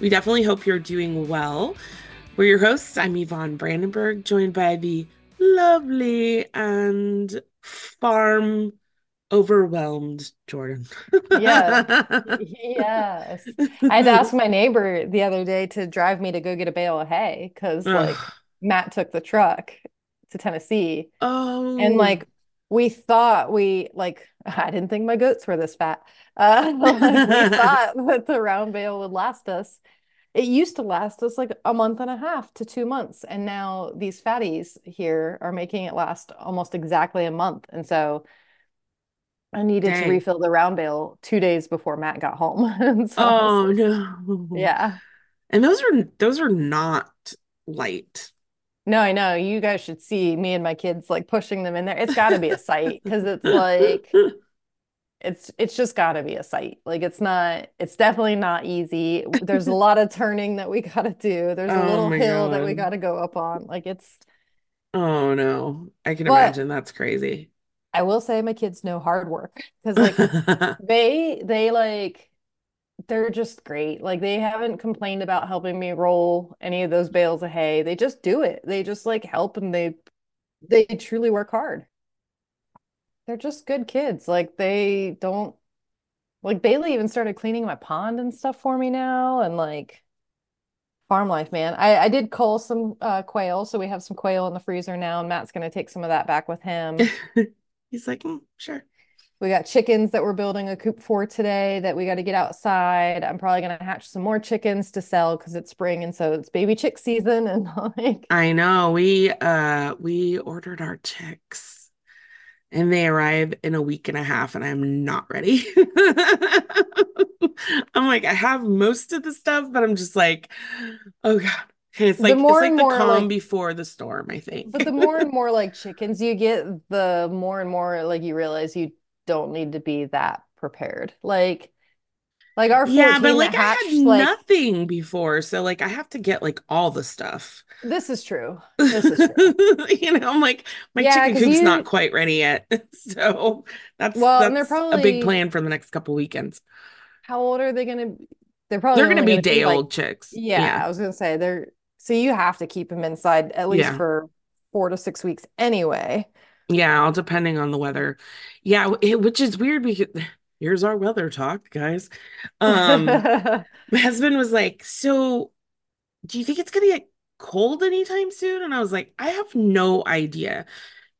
We definitely hope you're doing well. We're your hosts. I'm Yvonne Brandenburg, joined by the lovely and farm overwhelmed Jordan. yeah. Yes. I had to ask my neighbor the other day to drive me to go get a bale of hay because like Matt took the truck to Tennessee. Oh. And like we thought we like I didn't think my goats were this fat. Uh, like, we thought that the round bale would last us. It used to last us like a month and a half to two months, and now these fatties here are making it last almost exactly a month. And so I needed Dang. to refill the round bale two days before Matt got home. And so Oh was no. yeah. And those are those are not light. No, I know. You guys should see me and my kids like pushing them in there. It's got to be a sight because it's like it's it's just got to be a sight. Like it's not it's definitely not easy. There's a lot of turning that we got to do. There's a Oh little hill that we got to go up on. Like it's Oh no. I can but imagine that's crazy. I will say my kids know hard work because like they they like they're just great. Like they haven't complained about helping me roll any of those bales of hay. They just do it. They just like help and they they truly work hard. They're just good kids. Like they don't like Bailey even started cleaning my pond and stuff for me now and like farm life, man. I I did cull some uh quail, so we have some quail in the freezer now and Matt's gonna take some of that back with him. He's like, "Mm, sure. We got chickens that we're building a coop for today that we got to get outside. I'm probably gonna hatch some more chickens to sell because it's spring and so it's baby chick season and like I know. We uh we ordered our chicks and they arrive in a week and a half and I'm not ready. I'm like, I have most of the stuff, but I'm just like, oh God. Okay, it's the like it's like and the more calm like before the storm, I think. but the more and more like chickens you get, the more and more like you realize you don't need to be that prepared. Like like our Yeah, but like I had like nothing before, so like I have to get like all the stuff. this is true. This is true. You know, I'm like my Yeah, chicken coop's not quite ready yet. So that's well, and they're probably a big plan for the next couple weekends. how old are they gonna be? They're probably They're gonna be gonna be day like old chicks. Yeah, Yeah. I was gonna say they're so you have to keep them inside at least Yeah. for four to six weeks anyway. Yeah, all depending on the weather. Yeah, it, which is weird because here's our weather talk, guys. Um, my husband was like, "So, do you think it's gonna get cold anytime soon?" And I was like, "I have no idea."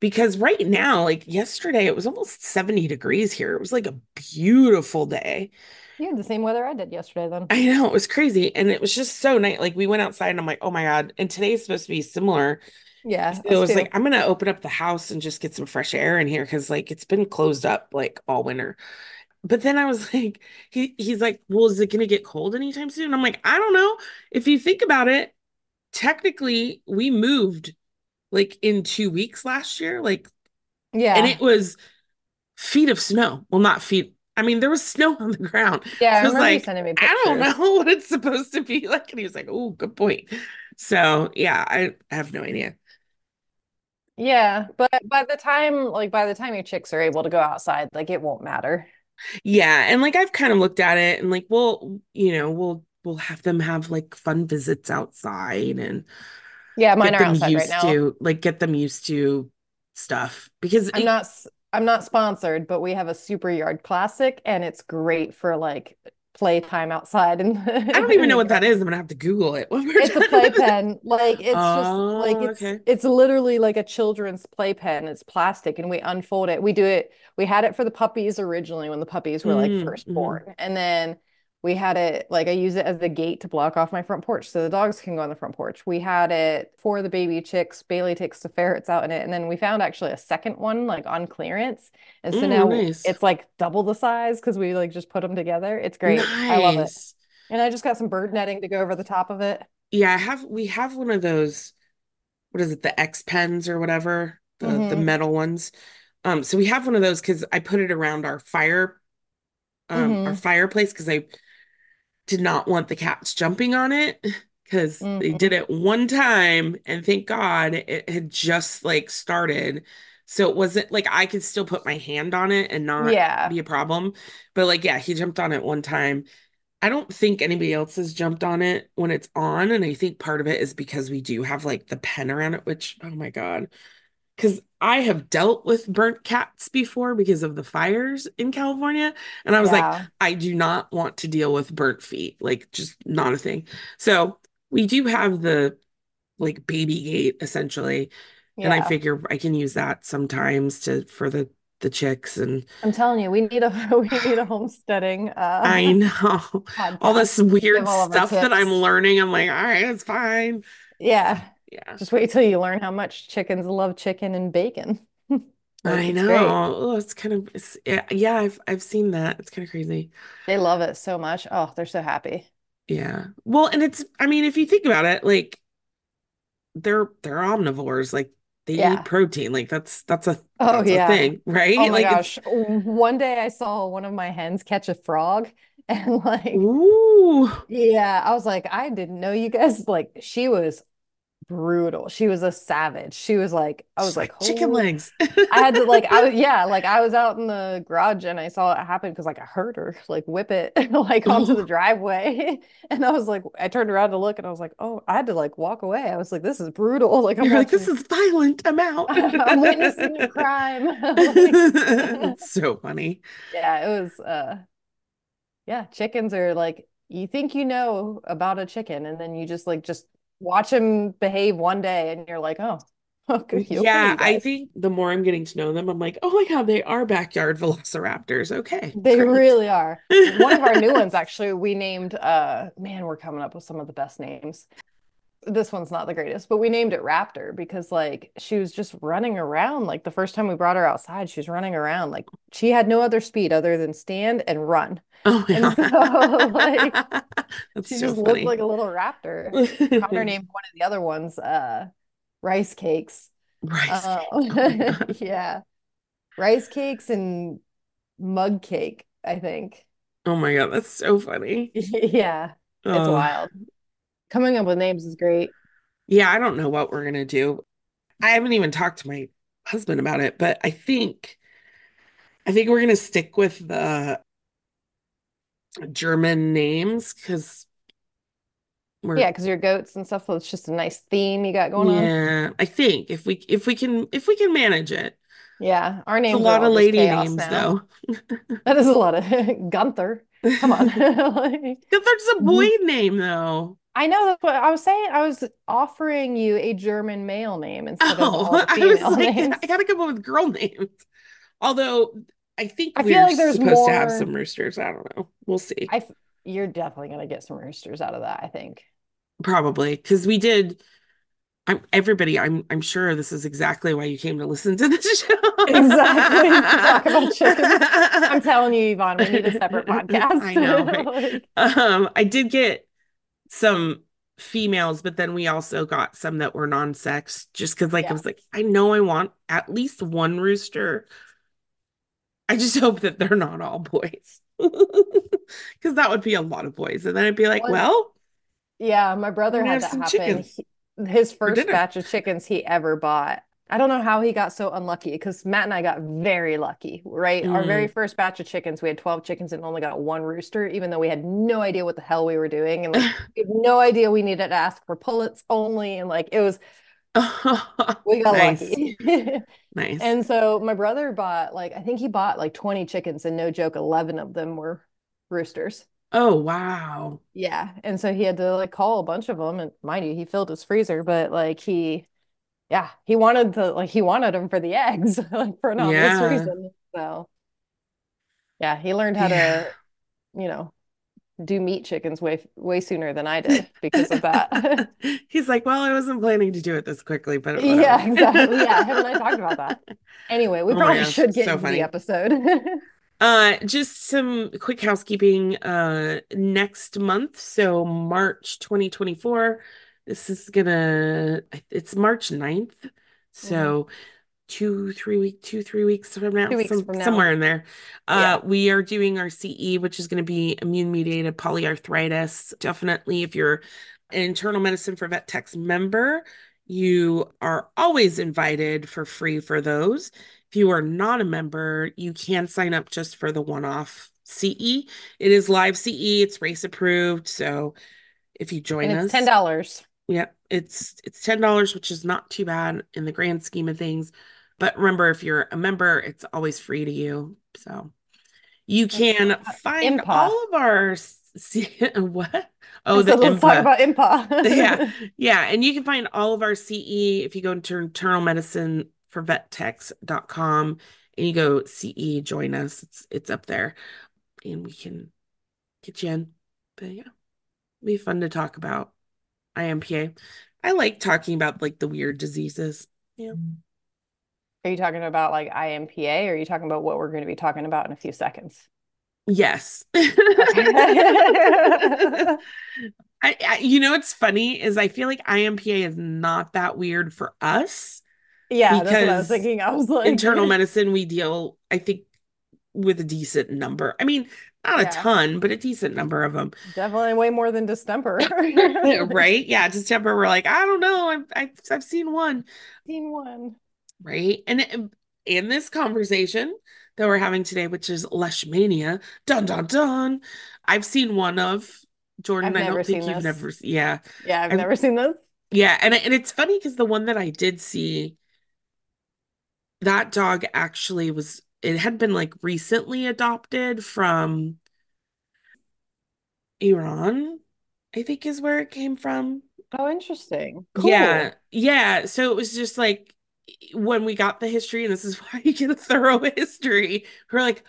Because right now, like yesterday, it was almost 70 degrees here. It was like a beautiful day. You had the same weather I did yesterday then. I know it was crazy. And it was just so nice. Like we went outside and I'm like, oh my God. And today's supposed to be similar. Yeah, So it was too. like, I'm gonna open up the house and just get some fresh air in here because like it's been closed up like all winter. But then I was like, he he's like, well, is it gonna get cold anytime soon? I'm like, I don't know. If you think about it, technically we moved like in two weeks last year, like, yeah. and it was feet of snow. Well, not feet. I mean, there was snow on the ground. Yeah, I So I was like, I don't know what it's supposed to be like. And he was like, oh, good point. So yeah, I have no idea. Yeah, but by the time like by the time your chicks are able to go outside, like it won't matter. Yeah, and like I've kind of looked at it and like we'll, you know, we'll we'll have them have like fun visits outside and Yeah, mine are outside right used now. to like get them used to stuff because I'm it- not I'm not sponsored, but we have a Super Yard Classic and it's great for like playtime outside and I don't even know what that is. I'm gonna have to Google it It's a playpen. Like it's just like Oh, it's okay. it's literally like a children's playpen. It's plastic and we unfold it. We do it. We had it for the puppies originally when the puppies were like Mm, first mhm. born. And then we had it like I use it as the gate to block off my front porch so the dogs can go on the front porch. We had it for the baby chicks. Bailey takes the ferrets out in it. And then we found actually a second one like on clearance. And so Mm, now nice. it's like double the size because we like just put them together. It's great. I love it. And I just got some bird netting to go over the top of it. Yeah, I have we have one of those, what is it, the X pens or whatever, the the hmm metal ones. Um, so we have one of those because I put it around our fire, um, our hmm fireplace because I did not want the cats jumping on it because they hmm did it one time and thank God it had just like started. So it wasn't like I could still put my hand on it and not Yeah. be a problem. But like, yeah, he jumped on it one time. I don't think anybody else has jumped on it when it's on. And I think part of it is because we do have like the pen around it, which, oh my God. Because I have dealt with burnt cats before because of the fires in California. And I was like, I do not want to deal with burnt feet. Like, just not a thing. So we do have the like baby gate essentially. And I figure I can use that sometimes to for the the chicks and I'm telling you, we need a we need a homesteading I uh know all this weird all stuff that I'm learning. I'm like, all right, it's fine. Yeah. Yeah, Just wait till you learn how much chickens love chicken and bacon. Like I great. know. Oh, it's kind of it's, yeah, yeah, I've I've seen that. It's kind of crazy. They love it so much. Oh, they're so happy. Yeah. Well, and it's I mean, if you think about it, like they're they're omnivores. Like they eat protein. Like that's that's a Oh that's a yeah. thing, right? Oh my Like gosh. One day I saw one of my hens catch a frog and like ooh. yeah, I was like, I didn't know you guys like she was brutal. She was a savage. She was like, I was She's like, like chicken legs. I had to like I was yeah, like I was out in the garage and I saw it happen because like I heard her like whip it like onto the driveway. And I was like, I turned around to look and I was like, oh, I had to like walk away. I was like, this is brutal. Like I'm like, this is violent. I'm out. I'm witnessing a crime. Like so funny. yeah, it was uh yeah, chickens are like you think you know about a chicken and then you just like just watch him behave one day and you're like, oh, okay, Yeah, I think the more I'm getting to know them, I'm like, oh my God, they are backyard velociraptors. Okay, They really are. One of our new ones, actually, we named, uh, man, we're coming up with some of the best names. This one's not the greatest, but we named it Raptor because, like, she was just running around. Like, the first time we brought her outside, she was running around. Like, she had no other speed other than stand and run. Oh my And so, like, That's she so just looked like a little raptor. Connor named one of the other ones, uh, Rice Cakes. Rice Uh. Oh yeah, Rice Cakes and Mug Cake, I think. Oh my God, that's so funny. Yeah, it's Oh, wild. Coming up with names is great. yeah, I don't know what we're gonna do. I haven't even talked to my husband about it, but I think I think we're gonna stick with the German names because we're Yeah, because your goats and stuff, so it's just a nice theme you got going on. yeah, I think if we if we can if we can manage it. Yeah, our It's a names lot of lady names now. though. That is a lot of Gunther. Come on. Like, There's a boy name though. I know that's what I was saying. I was offering you a German male name instead of all Oh, I was female like, names. I gotta come up with girl names. Although I think I feel we're like there's supposed to have some roosters. I don't know. We'll see. I f- you're definitely gonna get some roosters out of that, I think. Probably because we did. I'm everybody. I'm I'm sure this is exactly why you came to listen to this show. Exactly. Talk about chickens. I'm telling you, Yvonne, we need a separate podcast. I know, right? Um, I did get some females, but then we also got some that were non-sex just because like I was like, I know I want at least one rooster. I just hope that they're not all boys. Because that would be a lot of boys. And then I'd be like, One, well, yeah, my brother had that happen. He, his first batch of chickens he ever bought. I don't know how he got so unlucky because Matt and I got very lucky, right? Our very Mm. first batch of chickens, we had 12 chickens and only got one rooster, even though we had no idea what the hell we were doing. And like, we had no idea we needed to ask for pullets only. And like, it was, we got Nice. lucky. Nice. And so my brother bought like, I think he bought like 20 chickens and no joke, 11 of them were roosters. Oh, wow. Yeah. And so he had to like call a bunch of them. And mind you, he filled his freezer, but like he, yeah, he wanted to, like, he wanted them for the eggs, like for an obvious Yeah. reason. So yeah, he learned how Yeah. to, you know, do meat chickens way, way sooner than I did because of that. He's like, well, I wasn't planning to do it this quickly, but Yeah, exactly. Yeah, him and I talked about that. Anyway, we Oh probably gosh, should get so into the episode. Uh, just some quick housekeeping. Uh, next month, so March 2024, this is gonna it's March 9th. Mm-hmm. So mm-hmm. two, three week, two, three weeks from now, weeks some, from now. somewhere in there. Uh, yeah. we are doing our CE, which is gonna be immune mediated polyarthritis. Definitely if you're an internal medicine for vet techs member, you are always invited for free for those. If you are not a member, you can sign up just for the one off CE. It is live CE, it's race approved. So if you join us, $10. Yeah, it's it's ten dollars, which is not too bad in the grand scheme of things. But remember, if you're a member, it's always free to you. So you can find IMPA. all of our CE, what? Oh, the so IMPA. about IMPA. yeah, yeah, and you can find all of our CE if you go to internal medicine for vettechs.com and you go CE, join us. It's it's up there, and we can get you in. But yeah, be fun to talk about. IMPA. I like talking about like the weird diseases. Yeah. Mm-hmm. Are you talking about like IMPA or are you talking about what we're going to be talking about in a few seconds? Yes. I, I you know what's funny is I feel like IMPA is not that weird for us. Yeah, that's what I Because was thinking. I was like, internal medicine we deal i think with a decent number i mean not a ton but a decent number of them definitely way more than distemper. right yeah distemper we're like i don't know i've i've, I've seen one Seen one. right and in this conversation that we're having today which is leishmania dun dun dun i've seen one of jordan I've i don't think seen you've this. never yeah Yeah, I've And- never seen this. Yeah, and and it's funny because the one that I did see, that dog actually was it had been like recently adopted from Iran, I think is where it came from. Oh, interesting. Cool. Yeah, yeah. So it was just like when we got the history, and this is why you get a thorough history, we're like,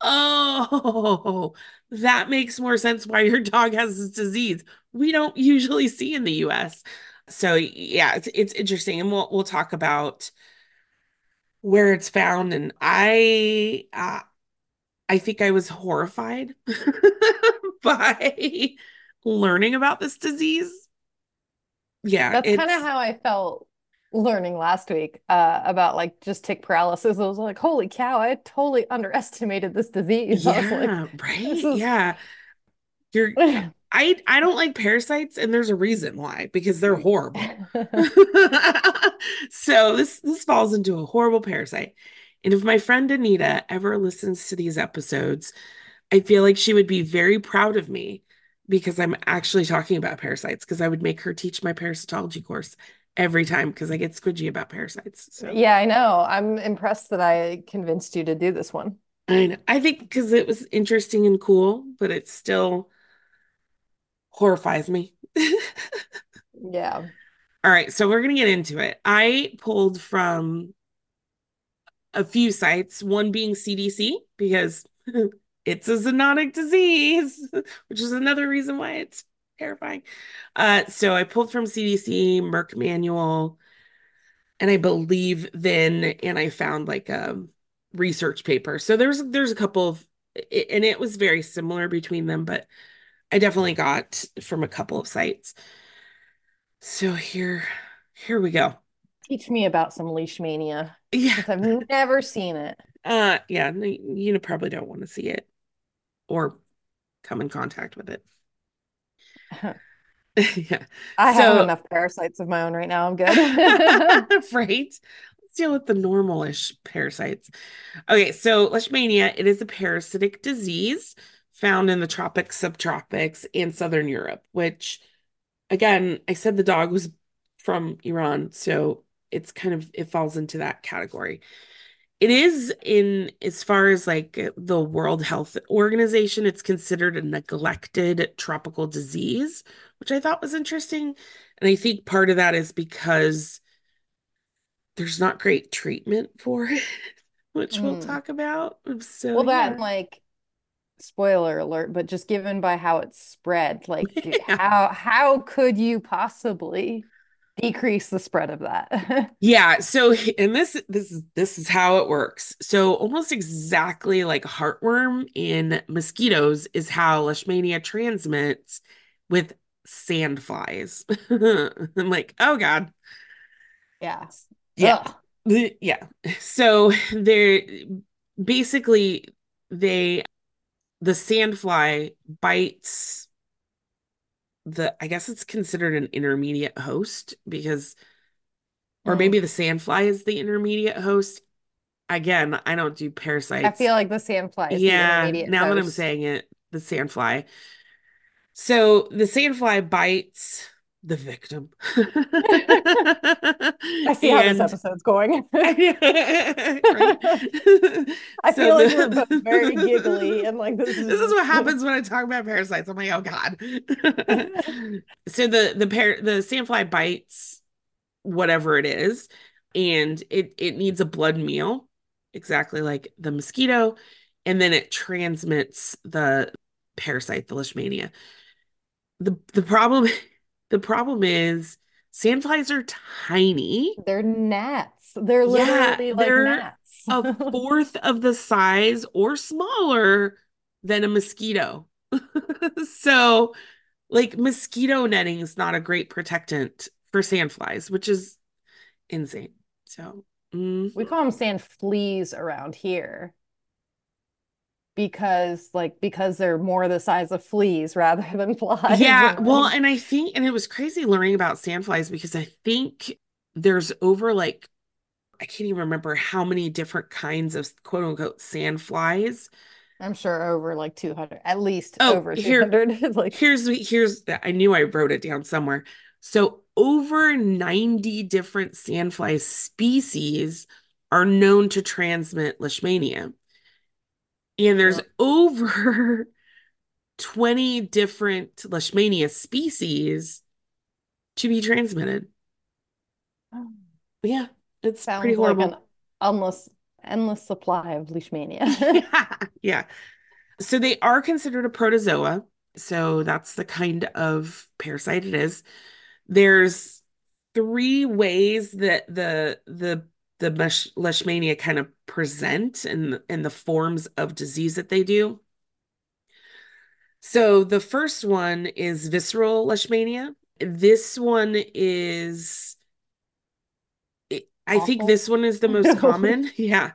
oh, that makes more sense why your dog has this disease. We don't usually see in the US. So yeah, it's it's interesting, and we'll we'll talk about where it's found. And I uh, I think I was horrified by learning about this disease. Yeah, That's kind of how I felt learning last week uh, about like just tick paralysis. I was like, holy cow, I totally underestimated this disease. Yeah, like, right. is- Yeah. You're I I don't like parasites and there's a reason why because they're horrible. So this this falls into a horrible parasite. And if my friend Anita ever listens to these episodes, I feel like she would be very proud of me because I'm actually talking about parasites because I would make her teach my parasitology course every time because I get squidgy about parasites. So Yeah, I know. I'm impressed that I convinced you to do this one. I know. I think because it was interesting and cool, but it's still horrifies me. Yeah. All right, so we're gonna get into it. I pulled from a few sites, one being CDC because it's a zoonotic disease, which is another reason why it's terrifying. Uh, so I pulled from CDC, Merck Manual, and I believe then, and I found like a research paper. So there's there's a couple of, and it was very similar between them, but I definitely got from a couple of sites. So here, here we go. Teach me about some leishmania Yeah. I've never seen it. Uh, yeah, you probably don't want to see it or come in contact with it. Yeah. I have enough parasites of my own right now. I'm good. Right? Let's deal with the normal-ish parasites. Okay, so Leishmania, it is a parasitic disease found in the tropics, subtropics, and southern Europe, which again, I said the dog was from Iran, so it's kind of it falls into that category. It is in as far as like the World Health Organization, it's considered a neglected tropical disease, which I thought was interesting. And I think part of that is because there's not great treatment for it, which we'll Mm. talk about. So Well, that yeah. like spoiler alert, but just given by how it's spread, like Yeah. how how could you possibly decrease the spread of that. Yeah, so and this this is this is how it works. So almost exactly like heartworm in mosquitoes is how leishmania transmits with sandflies. I'm like, oh God. Yeah. Yeah. Ugh. Yeah. So they're basically they the sandfly bites the I guess it's considered an intermediate host because or Mm. maybe the sandfly is the intermediate host. Again, I don't do parasites. I feel like the sandfly is the Yeah, intermediate now that I'm saying it, the sandfly. So the sandfly bites the victim. I see how this episode's going. I So feel like the- we're both very giggly and like this is This is what happens when I talk about parasites. I'm like, oh God. so the the par the sandfly bites whatever it is, and it it needs a blood meal, exactly like the mosquito, and then it transmits the parasite, the leishmania. The the problem the problem is sandflies are tiny. They're gnats. They're Yeah, literally like they're gnats. a fourth of the size or smaller than a mosquito. So, like, mosquito netting is not a great protectant for sandflies, which is insane. So, mm, We call them sand fleas around here because like because they're more the size of fleas rather than flies. yeah, well, and I think, and it was crazy learning about sandflies because I think there's over like, I can't even remember how many different kinds of quote unquote sandflies. I'm sure over like 200, at least Oh, over here- 200. Like Here's here's I knew I wrote it down somewhere. So over 90 different sandfly species are known to transmit leishmania. And there's Yeah. over 20 different leishmania species to be transmitted. Oh. Yeah, it's sounds pretty like horrible. an endless endless supply of leishmania. yeah. So they are considered a protozoa. So that's the kind of parasite it is. There's three ways that the the the leishmania kind of present and in the forms of disease that they do. So the first one is visceral leishmania. This one is it- I think this one is the most common. Yeah.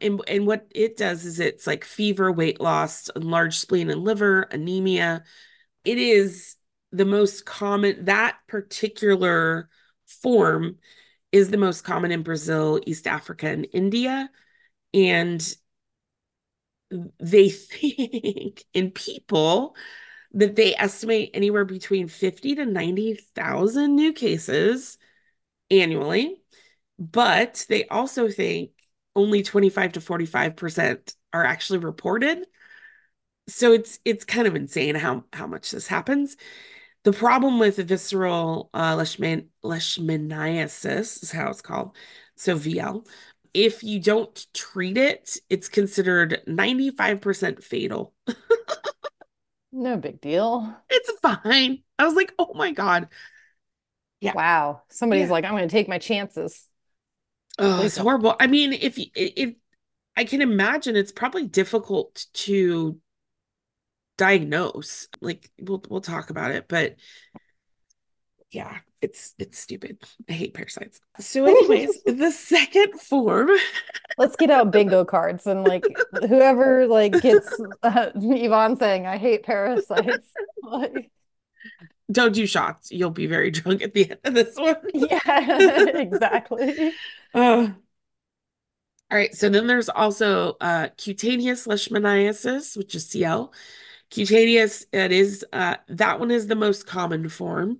And and what it does is it's like fever, weight loss, enlarged spleen and liver, anemia. It is the most common, that particular form is the most common in Brazil, East Africa, and India. And they think in people that they estimate anywhere between 50 to 90,000 new cases annually. But they also think only 25 to 45% are actually reported. So it's it's kind of insane how how much this happens. The problem with visceral uh, leishman leishmaniasis is how it's called. So VL. If you don't treat it, it's considered 95% fatal. No big deal. It's fine. I was like, oh my God. Yeah. Wow. Somebody's Yeah. like, I'm going to take my chances. Oh, it's horrible. I mean, if if I can imagine it's probably difficult to diagnose. Like we'll we'll talk about it, but yeah, it's it's stupid. I hate parasites. So anyways, the second form, Let's get out bingo cards and like whoever like gets uh, Yvonne saying, I hate parasites. Like, don't do shots. You'll be very drunk at the end of this one. yeah, exactly. Uh, all right, so then there's also uh, cutaneous leishmaniasis, which is CL. Cutaneous, it is uh, that one is the most common form,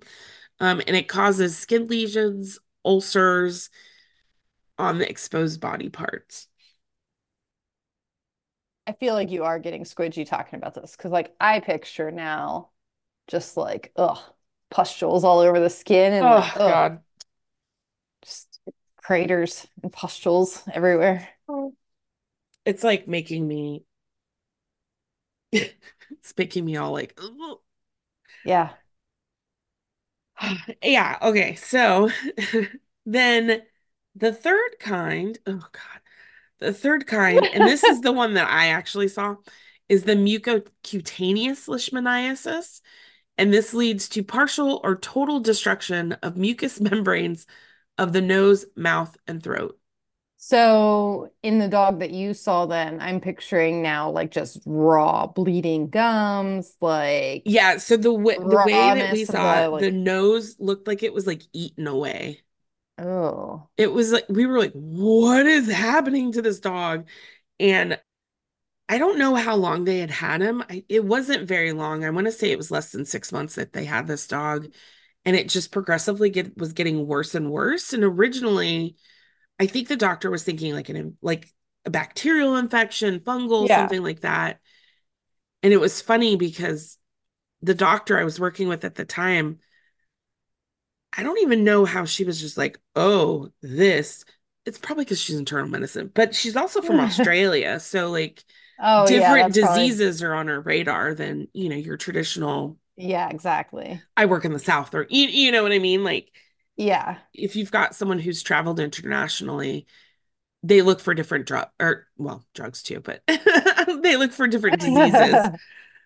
um, and it causes skin lesions, ulcers on the exposed body parts. I feel like you are getting squidgy talking about this because like I picture now just like ugh pustules all over the skin and Oh like, God, just craters and pustules everywhere. it's like making me. It's making me all like, "Ugh." Yeah. Yeah, okay. So then the third kind, oh God, the third kind, and this is the one that I actually saw, is the mucocutaneous leishmaniasis. And this leads to partial or total destruction of mucous membranes of the nose, mouth, and throat. So in the dog that you saw then, I'm picturing now like just raw bleeding gums, like Yeah, so the way the way that we saw the it, like the nose looked like it was like eaten away. oh It was like we were like, what is happening to this dog? And I don't know how long they had had him. I, it wasn't very long. I want to say it was less than six months that they had this dog, and it just progressively get was getting worse and worse. And originally, I think the doctor was thinking like an like a bacterial infection, fungal, yeah. something like that. And it was funny because the doctor I was working with at the time, I don't even know how she was just like, oh, this. It's probably because she's internal medicine, but she's also from Australia. So, like, Oh yeah, different probably diseases are on her radar than, you know, your traditional, yeah, exactly. I work in the South, or, you, you know what I mean? Like, Yeah. if you've got someone who's traveled internationally, they look for different drug or well, drugs too, but they look for different diseases.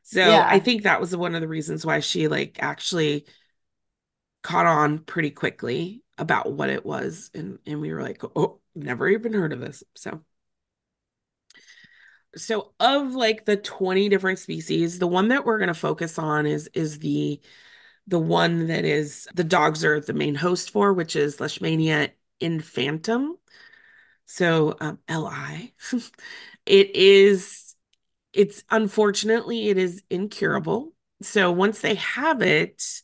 So I think that was one of the reasons why she like actually caught on pretty quickly about what it was. And and we were like, oh, never even heard of this. So so of like the 20 different species, the one that we're going to focus on is is the the one that is the dogs are the main host for, which is Leishmania infantum. So um, LI. It is, it's unfortunately, it is incurable. So once they have it,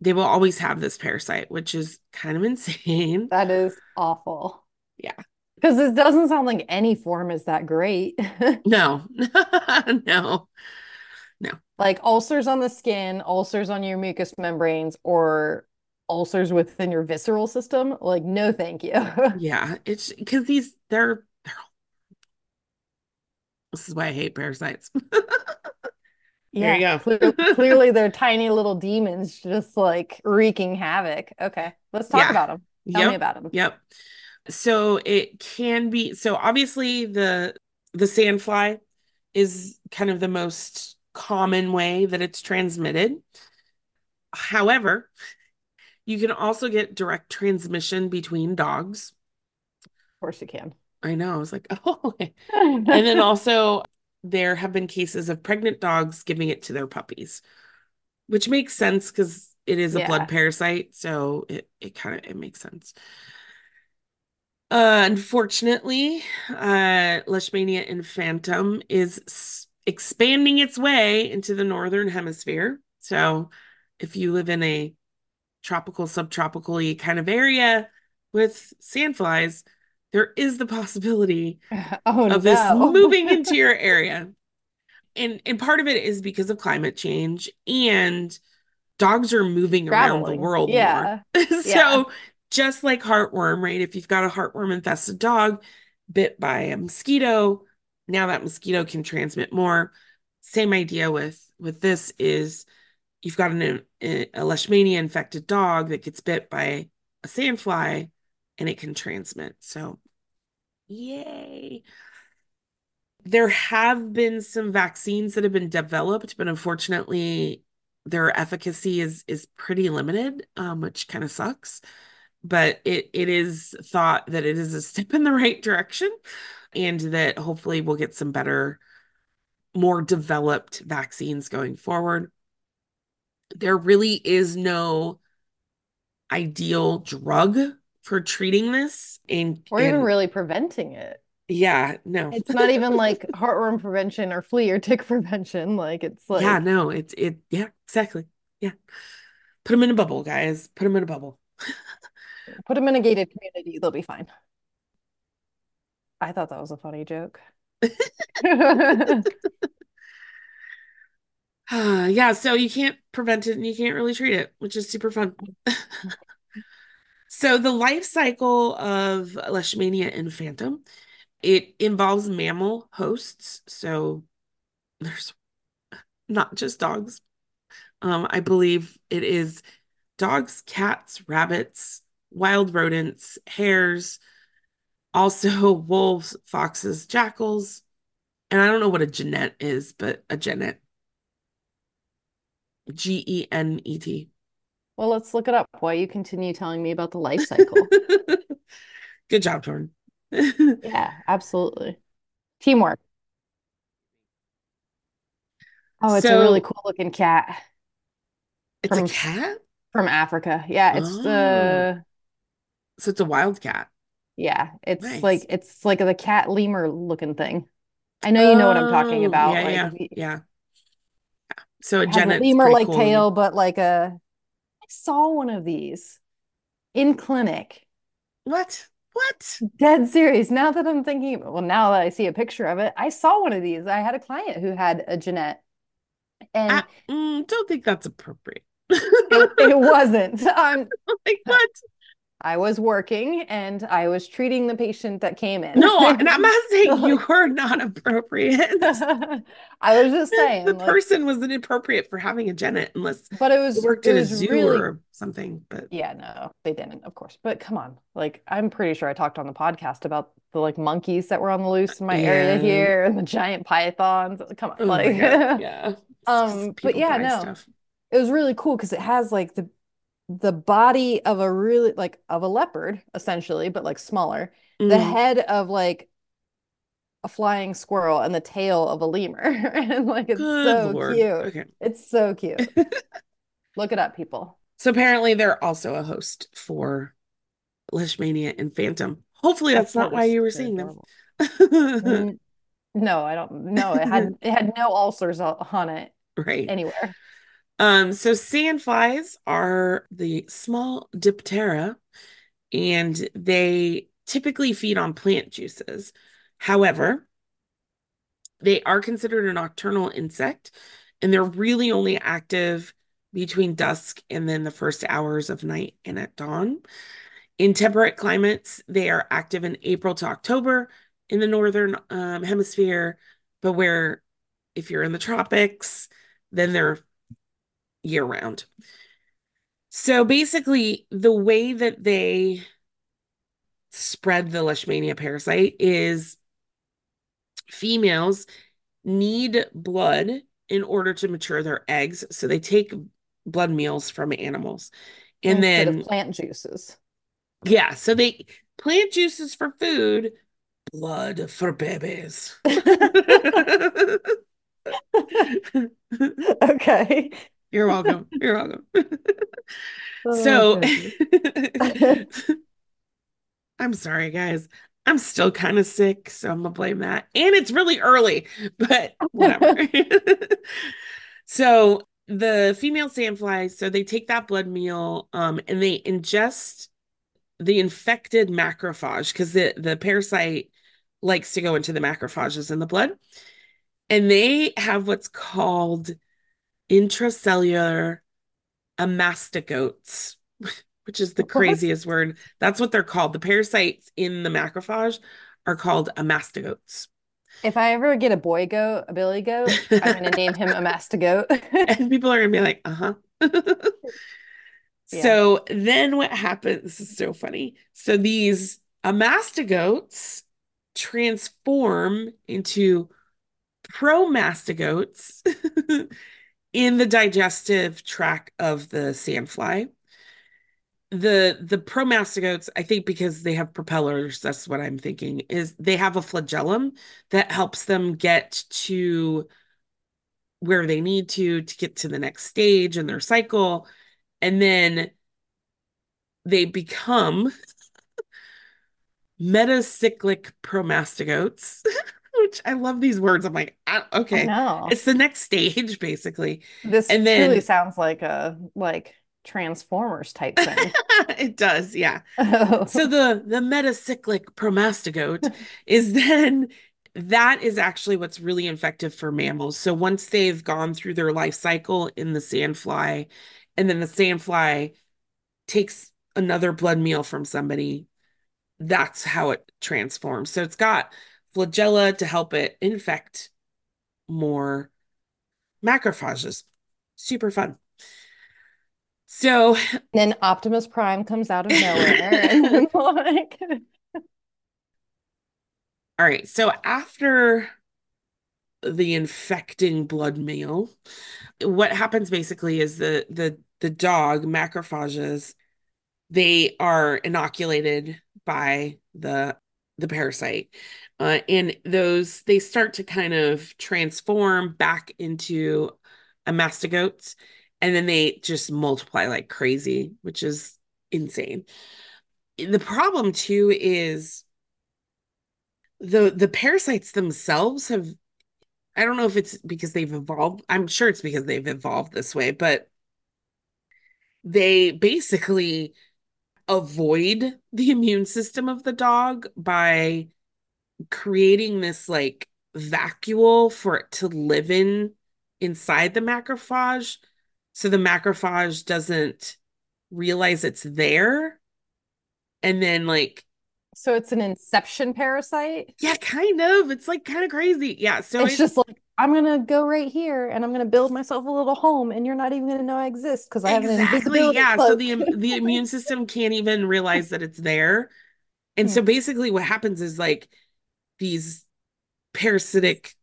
they will always have this parasite, which is kind of insane. That is awful. Yeah. Because it doesn't sound like any form is that great. No, no, no. Like ulcers on the skin, ulcers on your mucous membranes, or ulcers within your visceral system. Like, no, thank you. Yeah, it's because these they're, they're this is why I hate parasites. There you Yeah, go. clear, clearly they're tiny little demons just like wreaking havoc. Okay, let's talk Yeah. about them. Tell me about them. Yep. So it can be so obviously the the sandfly is kind of the most common way that it's transmitted. However, you can also get direct transmission between dogs. Of course you can. I know. I was like, oh. And then also there have been cases of pregnant dogs giving it to their puppies, which makes sense because it is a Yeah. blood parasite, so it it kind of it makes sense. Uh, unfortunately, uh, Leishmania infantum is expanding its way into the northern hemisphere. So, if you live in a tropical, subtropical kind of area with sandflies, there is the possibility Oh of this moving into your area. And and part of it is because of climate change and dogs are moving around the Traveling. world more. So Yeah. just like heartworm, right? If you've got a heartworm infested dog bit by a mosquito, now that mosquito can transmit more. Same idea with with this is you've got an, a, leishmania infected dog that gets bit by a sandfly and it can transmit. So yay. There have been some vaccines that have been developed, but unfortunately their efficacy is is pretty limited, um, which kind of sucks. But it it is thought that it is a step in the right direction and that hopefully we'll get some better, more developed vaccines going forward. There really is no ideal drug for treating this. And, Or even and really preventing it. yeah, no. It's not even like heartworm prevention or flea or tick prevention. Like it's like Yeah, no, it's it yeah, exactly. Yeah. Put them in a bubble, guys. Put them in a bubble. put them in a gated community, they'll be fine. I thought that was a funny joke. Uh, yeah, so you can't prevent it and you can't really treat it, which is super fun. So the life cycle of Leishmania infantum, it involves mammal hosts. So there's not just dogs. Um, I believe it is dogs, cats, rabbits, wild rodents, hares, also wolves, foxes, jackals. And I don't know what a genet is, but a genet. G E N E T. Well, let's look it up while you continue telling me about the life cycle. Good job, Torn. yeah, absolutely. Teamwork. Oh, it's so, a really cool looking cat. It's from, a cat? From Africa. Yeah, it's oh. the So it's a wild cat. Yeah, it's nice. like it's like the cat lemur looking thing. I know you know what I'm talking oh, about. Yeah, like, yeah, yeah. So a, a lemur like cool. tail, but like a I saw one of these in clinic. What? What? Dead serious. Now that I'm thinking, well, now that I see a picture of it, I saw one of these. I had a client who had a genet, And I mm, don't think that's appropriate. it, it wasn't. Um, like what? I was working and I was treating the patient that came in. No, and I'm not saying you were not appropriate. I was just saying the like, person was inappropriate for having a genet unless but it was worked it in a zoo really, or something. But yeah, no, they didn't, of course. But come on, like I'm pretty sure I talked on the podcast about the like monkeys that were on the loose in my yeah. area here and the giant pythons. Come on, oh like yeah. um, but yeah, no, stuff. it was really cool because it has like the the body of a really like of a leopard essentially but like smaller mm. the head of like a flying squirrel and the tail of a lemur. And like it's Good so Lord. cute. Okay. it's so cute. Look it up people. So apparently they're also a host for leishmania infantum. Hopefully that's, that's not why you were seeing them. no i don't know it had it had no ulcers on it right. anywhere um, so sandflies are the small diptera, and they typically feed on plant juices. However, they are considered a nocturnal insect, and they're really only active between dusk and then the first hours of night and at dawn. In temperate climates, they are active in April to October in the northern um, hemisphere, but where if you're in the tropics, then they're year round. So basically, the way that they spread the Leishmania parasite is females need blood in order to mature their eggs. So they take blood meals from animals. And Instead then plant juices. Yeah. So they plant juices for food, blood for babies. okay. You're welcome. You're welcome. oh, so I'm sorry, guys. I'm still kind of sick, so I'm gonna blame that. And it's really early, but whatever. so the female sandflies, so they take that blood meal um, and they ingest the infected macrophage because the, the parasite likes to go into the macrophages in the blood. And they have what's called intracellular amastigotes, which is the craziest what? word. That's what they're called. The parasites in the macrophage are called amastigotes. If I ever get a boy goat, a billy goat, I'm going to name him a mastigote. and people are going to be like, uh huh. yeah. So then what happens? This is so funny. So these amastigotes transform into promastigotes in the digestive tract of the sandfly. The the promastigotes, I think because they have propellers, that's what I'm thinking, is they have a flagellum that helps them get to where they need to to get to the next stage in their cycle. And then they become metacyclic promastigotes. which I love these words. I'm like, ah, okay, it's the next stage, basically. This and then, truly sounds like a like Transformers type thing. it does, yeah. Oh. So the the metacyclic promastigote is then that is actually what's really infective for mammals. So once they've gone through their life cycle in the sandfly, and then the sandfly takes another blood meal from somebody, that's how it transforms. So it's got flagella to help it infect more macrophages. Super fun. So then Optimus Prime comes out of nowhere like all right, so after the infecting blood meal, what happens basically is the the the dog macrophages they are inoculated by the the parasite uh, and those they start to kind of transform back into amastigotes and then they just multiply like crazy which is insane the problem too is the the parasites themselves have I don't know if it's because they've evolved. I'm sure it's because they've evolved this way, but they basically avoid the immune system of the dog by creating this like vacuole for it to live in inside the macrophage so the macrophage doesn't realize it's there. And then like so it's an inception parasite? Yeah kind of. It's like kind of crazy. Yeah so it's, it's just like I'm gonna go right here and I'm gonna build myself a little home, and you're not even gonna know I exist because I have exactly, an invisibility yeah. Cloak. So the the immune system can't even realize that it's there, and so hmm. basically what happens is like these parasitic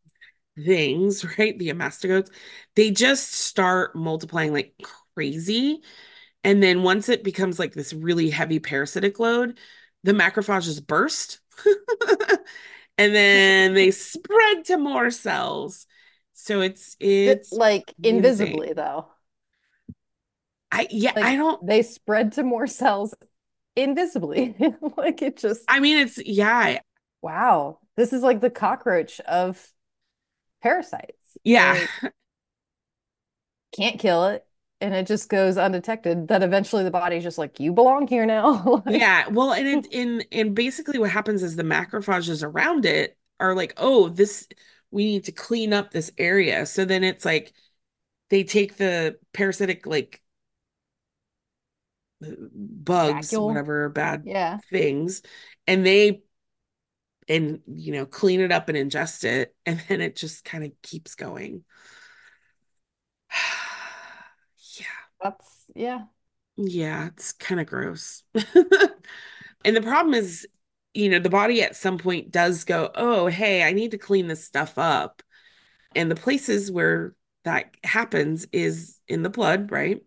things, right? The amastigotes, they just start multiplying like crazy, and then once it becomes like this really heavy parasitic load, the macrophages burst. and then they spread to more cells. So it's it's like invisibly though. I yeah, like, I don't they spread to more cells invisibly. like it just I mean it's yeah. Wow. This is like the cockroach of parasites. Yeah. Like, can't kill it and it just goes undetected that eventually the body's just like you belong here now. Like, yeah well and it in and basically what happens is the macrophages around it are like oh this we need to clean up this area. So then it's like they take the parasitic like uh, bugs Vacuole. whatever bad yeah. things and they and you know clean it up and ingest it and then it just kind of keeps going That's yeah. Yeah, it's kind of gross. and the problem is, you know, the body at some point does go, oh, hey, I need to clean this stuff up. And the places where that happens is in the blood, right?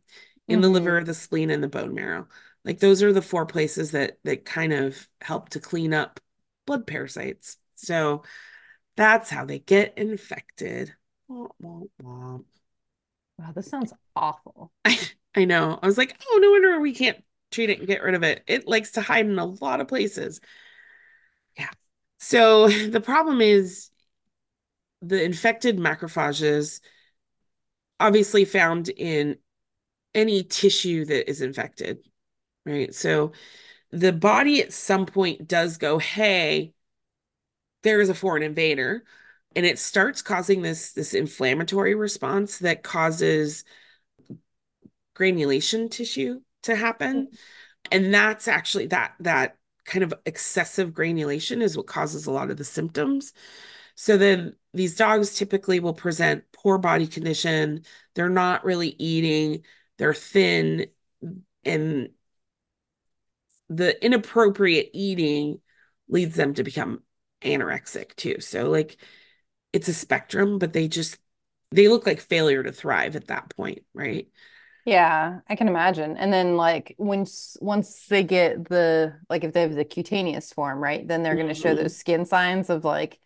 In mm-hmm. the liver, the spleen, and the bone marrow. Like those are the four places that that kind of help to clean up blood parasites. So that's how they get infected. Wah, wah, wah. Wow, this sounds awful. I, I know. I was like, oh, no wonder we can't treat it and get rid of it. It likes to hide in a lot of places. Yeah. So the problem is the infected macrophages obviously found in any tissue that is infected, right? So the body at some point does go, hey, there is a foreign invader and it starts causing this this inflammatory response that causes granulation tissue to happen. Mm-hmm. and that's actually that that kind of excessive granulation is what causes a lot of the symptoms. So then these dogs typically will present poor body condition. They're not really eating. They're thin and the inappropriate eating leads them to become anorexic too. So like it's a spectrum, but they just they look like failure to thrive at that point, right? Yeah, I can imagine. And then like once once they get the like if they have the cutaneous form, right? Then they're going to show mm-hmm. those skin signs of like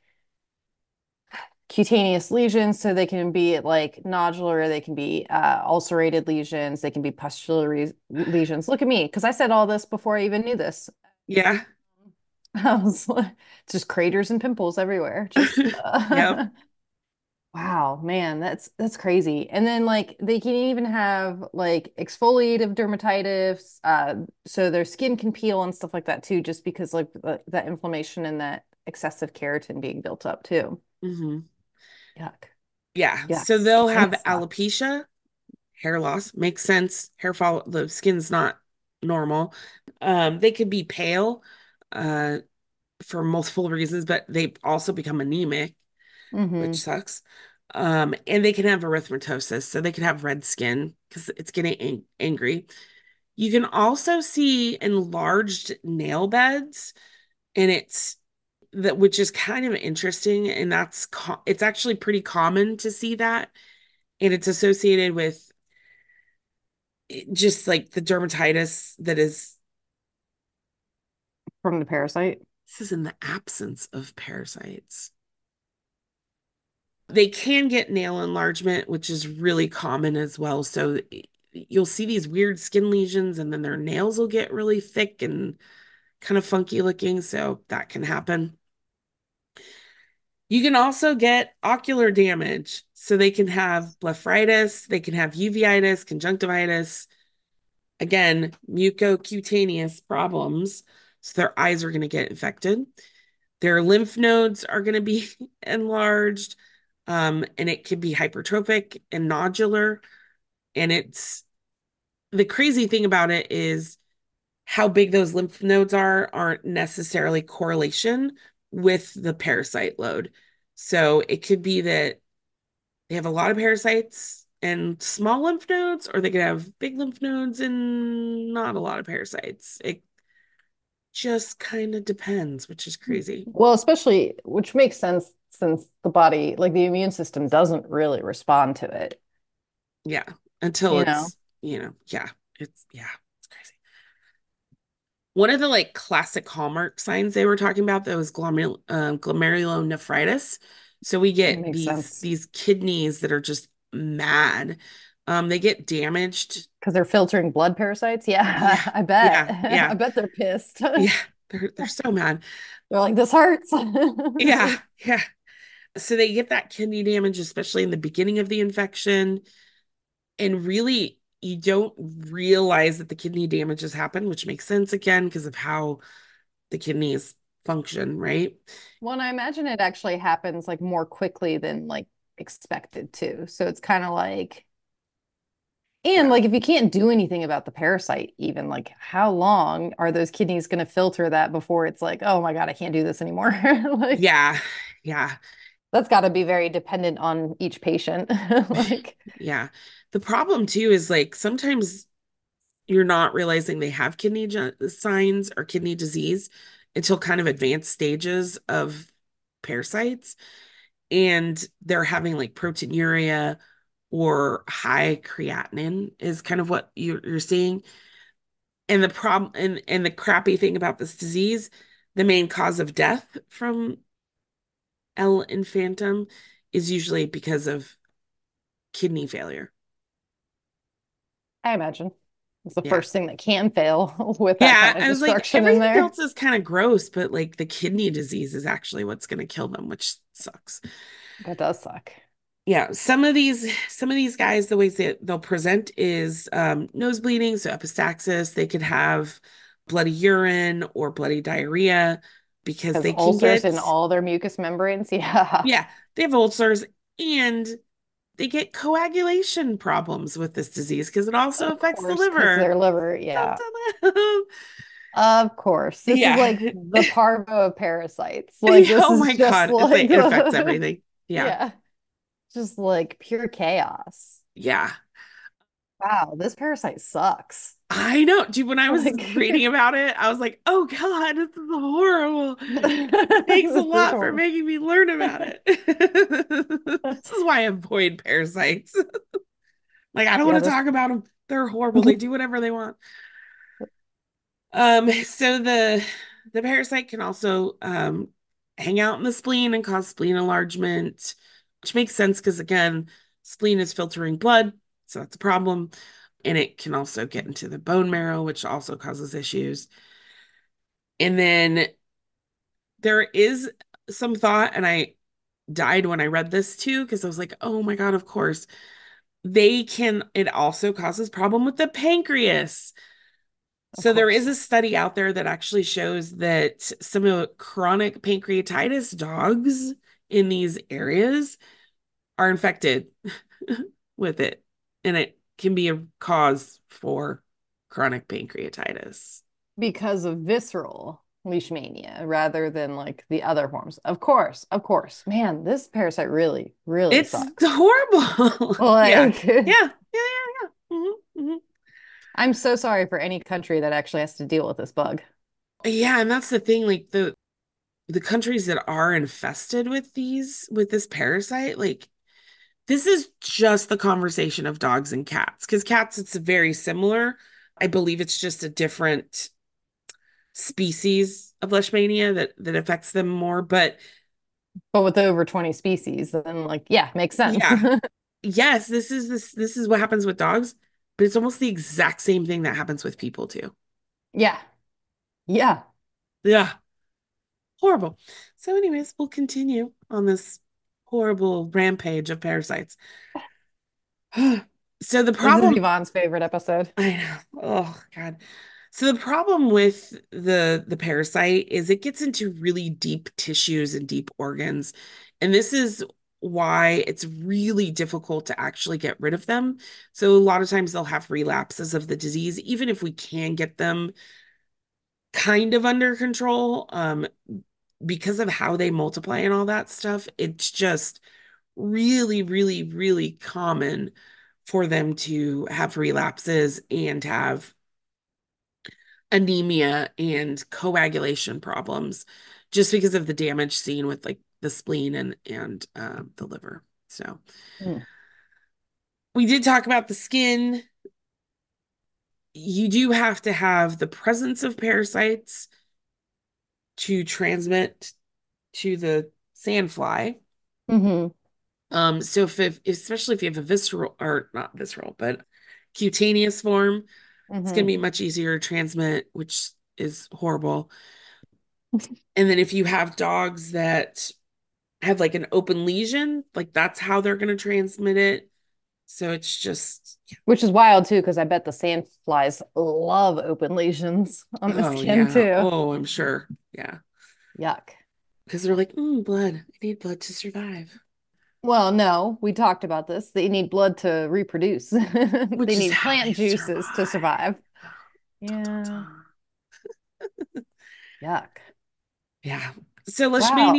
cutaneous lesions so they can be like nodular they can be uh, ulcerated lesions they can be pustular lesions look at me because i said all this before i even knew this yeah I was like, just craters and pimples everywhere. Just, uh, yep. Wow, man, that's that's crazy. And then like they can even have like exfoliative dermatitis, uh, so their skin can peel and stuff like that too, just because like the, that inflammation and that excessive keratin being built up too. Mm-hmm. Yuck. Yeah. Yes. So they'll have alopecia, hair loss, makes sense. Hair fall, the skin's not normal. Um, they could be pale uh, for multiple reasons, but they also become anemic, mm-hmm. which sucks. Um, and they can have erythematosis, so they can have red skin because it's getting ang angry. You can also see enlarged nail beds, and it's that which is kind of interesting, and that's it's actually pretty common to see that, and it's associated with just like the dermatitis that is from the parasite. This is in the absence of parasites. They can get nail enlargement, which is really common as well. So you'll see these weird skin lesions, and then their nails will get really thick and kind of funky looking. So that can happen. You can also get ocular damage. So they can have blepharitis, they can have uveitis, conjunctivitis, again, mucocutaneous problems. So their eyes are going to get infected. Their lymph nodes are going to be enlarged. Um, and it can be hypertrophic and nodular. And it's the crazy thing about it is how big those lymph nodes are aren't necessarily correlation with the parasite load. So it could be that they have a lot of parasites and small lymph nodes, or they could have big lymph nodes and not a lot of parasites. It just kind of depends, which is crazy. Well, especially, which makes sense since the body, like the immune system, doesn't really respond to it. Yeah. Until you it's, know? you know, yeah, it's, yeah. It's crazy. One of the like classic hallmark signs they were talking about that was glomer- um, glomerulonephritis. So we get these sense. these kidneys that are just mad. Um, they get damaged because they're filtering blood parasites. Yeah, yeah. I bet. Yeah, yeah. I bet they're pissed. yeah, they're they're so mad. They're like, this hurts. yeah, yeah. So they get that kidney damage, especially in the beginning of the infection, and really you don't realize that the kidney damage has happened, which makes sense again because of how the kidneys function, right? Well, I imagine it actually happens like more quickly than like expected to. So it's kind of like, and like if you can't do anything about the parasite, even like how long are those kidneys going to filter that before it's like, oh my God, I can't do this anymore? like, yeah. Yeah. That's got to be very dependent on each patient. like, yeah. The problem too is like sometimes you're not realizing they have kidney signs or kidney disease until kind of advanced stages of parasites and they're having like proteinuria or high creatinine is kind of what you're, you're seeing and the problem and and the crappy thing about this disease the main cause of death from L. infantum is usually because of kidney failure I imagine. It's the yeah. first thing that can fail with that yeah, kind of I was like, everything else is kind of gross, but like the kidney disease is actually what's going to kill them, which sucks. That does suck. Yeah, some of these some of these guys, the ways that they'll present is um, nose bleeding, so epistaxis. They could have bloody urine or bloody diarrhea because they ulcers get in all their mucous membranes. Yeah, yeah, they have ulcers and they get coagulation problems with this disease because it also of affects course, the liver. Their liver, yeah. of course. This yeah. is like the parvo of parasites. Like this oh my god, like, it affects everything. Yeah. yeah. Just like pure chaos. Yeah. Wow, this parasite sucks. I know. Dude, when I was like, reading about it, I was like, oh God, this is horrible. Thanks a lot for making me learn about it. this is why I avoid parasites. like, I don't yeah, want to talk about them. They're horrible. they do whatever they want. Um, so the the parasite can also um hang out in the spleen and cause spleen enlargement, which makes sense because again, spleen is filtering blood so that's a problem. And it can also get into the bone marrow, which also causes issues. And then there is some thought, and I died when I read this too, because I was like, oh my God, of course. They can, it also causes problem with the pancreas. Of so course. there is a study out there that actually shows that some of chronic pancreatitis dogs in these areas are infected with it and it can be a cause for chronic pancreatitis because of visceral leishmania rather than like the other forms. Of course, of course. Man, this parasite really, really It's sucks. horrible. Like, yeah. Yeah. Yeah. Yeah. Yeah. Mhm, mhm. I'm so sorry for any country that actually has to deal with this bug. Yeah, and that's the thing, like the the countries that are infested with these with this parasite, like this is just the conversation of dogs and cats. Because cats, it's very similar. I believe it's just a different species of leishmania that that affects them more. But But with over 20 species, then like, yeah, makes sense. Yeah. yes, this is this this is what happens with dogs, but it's almost the exact same thing that happens with people too. Yeah. Yeah. Yeah. Horrible. So, anyways, we'll continue on this horrible rampage of parasites. So the This is problem, Yvonne's favorite episode. I know. Oh God. So the problem with the the parasite is it gets into really deep tissues and deep organs. And this is why it's really difficult to actually get rid of them. So a lot of times they'll have relapses of the disease, even if we can get them kind of under control, um, because of how they multiply and all that stuff, it's just really, really, really common for them to have relapses and have anemia and coagulation problems just because of the damage seen with like the spleen and and uh, the liver. So Hmm. we did talk about the skin. You do have to have the presence of parasites to transmit to the sandfly. Mhm. Um, so if, if especially if you have a visceral or not visceral, but cutaneous form, it's going to Mhm. be much easier to transmit, which is horrible. And then if you have dogs that have like an open lesion, like that's how they're going to transmit it. So it's just, Which is wild too, because I bet the sandflies love open lesions on the oh skin yeah. too. Oh, I'm sure. Yeah. Yuck. Because they're like, mm, blood. I need blood to survive. Well, no, we talked about this. They need blood to reproduce. They need plant they juices to survive. survive. Yeah. Yuck. Yeah. So Wow.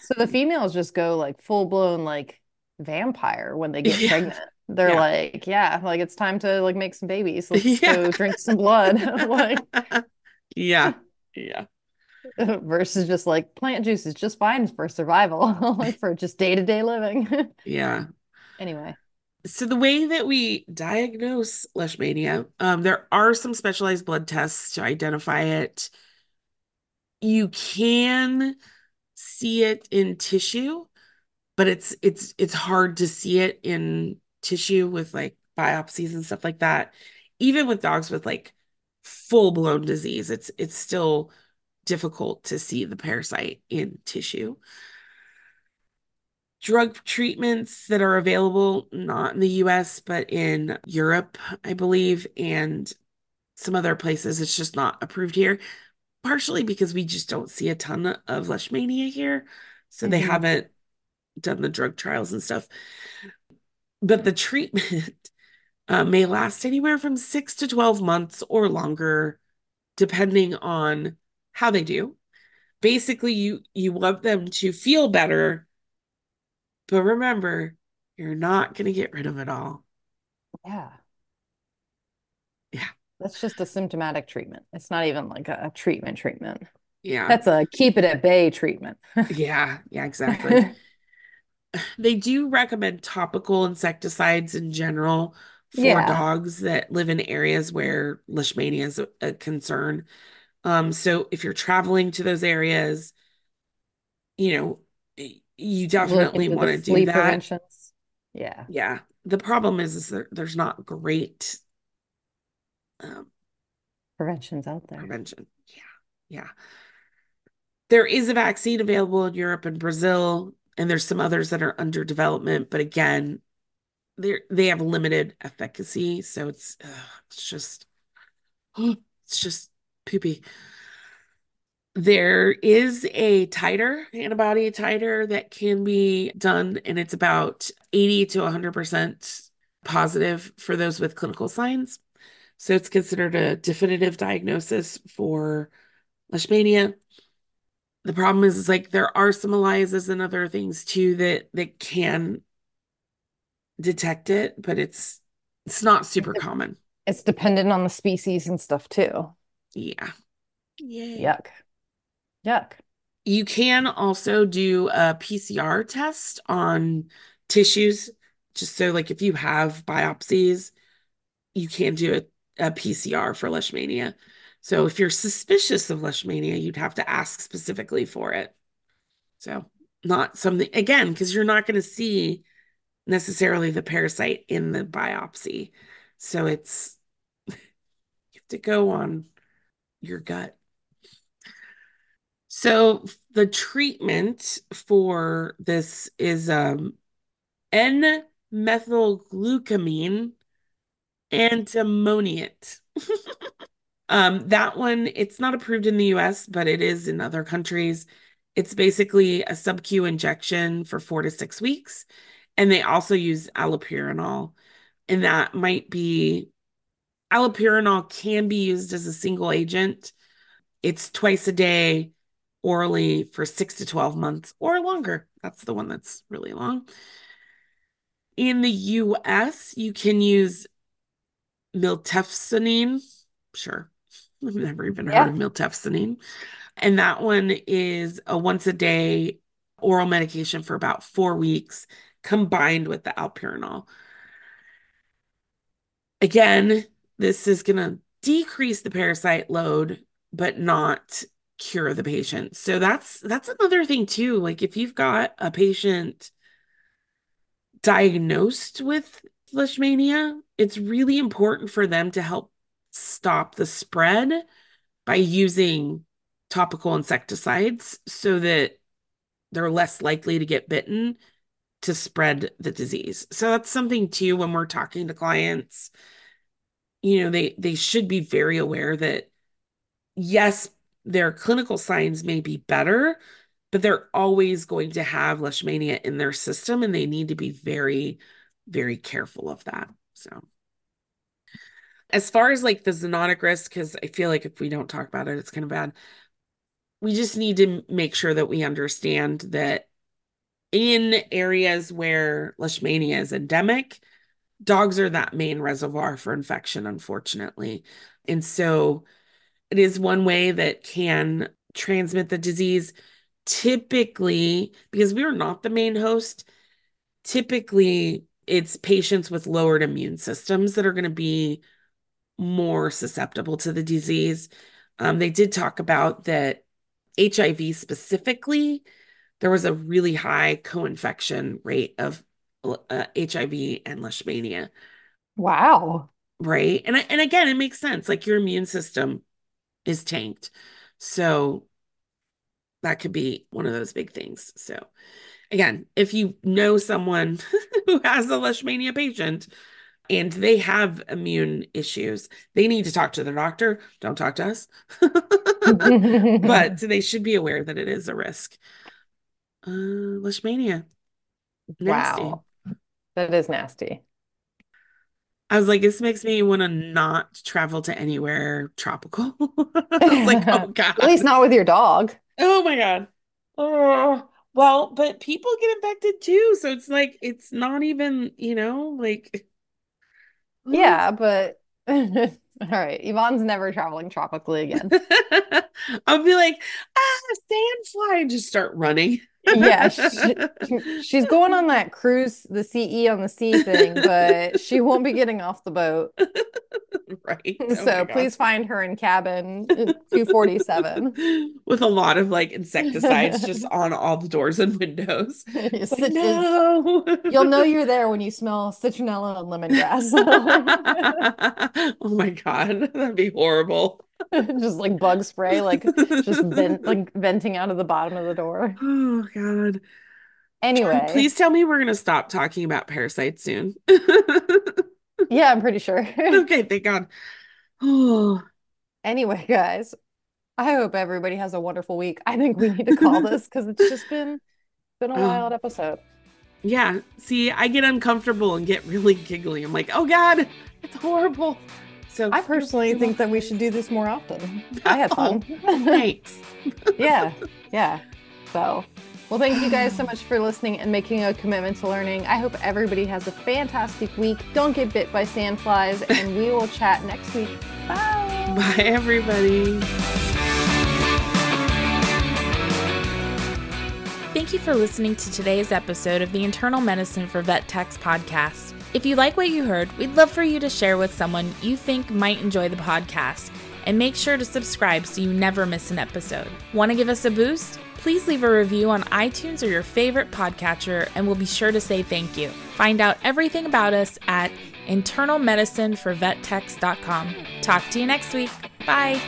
So the females just go like full blown like vampire when they get Yeah. pregnant. They're Yeah. like, yeah, like it's time to like make some babies. Let's Yeah. go drink some blood. Like yeah. Yeah. versus just like plant juice is just fine for survival, like for just day-to-day living. Yeah. Anyway. So the way that we diagnose leishmania, um, there are some specialized blood tests to identify it. You can see it in tissue, but it's it's it's hard to see it in tissue with like biopsies and stuff like that. Even with dogs with like full-blown disease, it's it's still difficult to see the parasite in tissue. Drug treatments that are available, not in the US, but in Europe, I believe, and some other places, it's just not approved here, partially because we just don't see a ton of leishmania here. So they Mhm. haven't done the drug trials and stuff. But the treatment uh, may last anywhere from six to 12 months or longer, depending on how they do. Basically, you you want them to feel better, but remember, you're not going to get rid of it all. Yeah. Yeah. That's just a symptomatic treatment. It's not even like a, a treatment treatment. Yeah. That's a keep it at bay treatment. Yeah, yeah, exactly. They do recommend topical insecticides in general for Yeah. dogs that live in areas where leishmania is a, a concern. Um, so if you're traveling to those areas, you know, you definitely want to do that. Yeah. Yeah. The problem is, is there, there's not great um, Preventions out there. prevention. Yeah. Yeah. There is a vaccine available in Europe and Brazil, and there's some others that are under development, but again, they're they have limited efficacy, so it's it's just it's just poopy. There is a titer, antibody titer that can be done, and it's about 80 to 100% positive for those with clinical signs. So it's considered a definitive diagnosis for leishmania. The problem is, is like there are some ELISAs and other things too that that can detect it, but it's it's not super It's- common. It's dependent on the species and stuff too. Yeah. Yay. Yuck. Yuck. You can also do a PCR test on tissues, just so like if you have biopsies, you can do a, a PCR for leishmania. So if you're suspicious of leishmania, you'd have to ask specifically for it. So not something again, because you're not going to see necessarily the parasite in the biopsy. So it's you have to go on your gut. So the treatment for this is um N-methylglucamine antimoniate. Um, that one, it's not approved in the US, but it is in other countries. It's basically a sub-Q injection for four to six weeks. And they also use allopurinol. And that might be allopurinol can be used as a single agent. It's twice a day orally for six to 12 months or longer. That's the one that's really long. In the US, you can use miltefosine. Sure. I've never even heard of miltefosine. And that one is a once a day oral medication for about four weeks combined with the allopurinol. Again, this is going to decrease the parasite load, but not cure the patient. So that's that's another thing too. Like if you've got a patient diagnosed with leishmania, it's really important for them to help stop the spread by using topical insecticides so that they're less likely to get bitten to spread the disease. So that's something too when we're talking to clients, you know, they they should be very aware that yes, their clinical signs may be better, but they're always going to have leishmania in their system and they need to be very very careful of that. So as far as like the zoonotic risk, because I feel like if we don't talk about it, it's kind of bad. We just need to make sure that we understand that in areas where leishmania is endemic, dogs are that main reservoir for infection, unfortunately. And so it is one way that can transmit the disease. Typically, because we are not the main host, typically it's patients with lowered immune systems that are going to be more susceptible to the disease. Um, they did talk about that HIV specifically, there was a really high co-infection rate of uh, HIV and leishmania, Wow. right? And and again, it makes sense. Like your immune system is tanked, so that could be one of those big things. So again, if you know someone who has a leishmania patient and they have immune issues, they need to talk to their doctor. Don't talk to us. but they should be aware that it is a risk. Uh, leishmania. Nasty. wow. That is nasty. I was like, this makes me want to not travel to anywhere tropical. I was like, oh God. At least not with your dog. Oh my God. Oh, well, but people get infected too. So it's like, it's not even, you know, like. Yeah, but all right. Yvonne's never traveling tropically again. I'll be like, ah, sandfly, and just start running. Yeah, she- She's going on that cruise, the CE on the sea thing, but she won't be getting off the boat. right. Oh So please find her in cabin uh, 247. With a lot of like insecticides just on all the doors and windows. Like, no. You'll know you're there when you smell citronella and lemongrass. oh my God. That'd be horrible. Just like bug spray, like just vent, like venting out of the bottom of the door. Oh God. Anyway, Please tell me we're going to stop talking about parasites soon. yeah, I'm pretty sure. okay, thank God. Oh, Anyway, guys, I hope everybody has a wonderful week. I think we need to call this because it's just been been a Oh. wild episode. yeah. See, I get uncomfortable and get really giggly. I'm like, oh God, it's horrible. So I personally think that we should do this more often. I had fun. Oh, thanks. yeah, yeah. So, well, thank you guys so much for listening and making a commitment to learning. I hope everybody has a fantastic week. Don't get bit by sandflies, and we will chat next week. Bye. Bye, everybody. Thank you for listening to today's episode of the Internal Medicine for Vet Techs podcast. If you like what you heard, we'd love for you to share with someone you think might enjoy the podcast. And make sure to subscribe so you never miss an episode. Want to give us a boost? Please leave a review on iTunes or your favorite podcatcher, and we'll be sure to say thank you. Find out everything about us at internalmedicineforvettechs.com. Talk to you next week. Bye.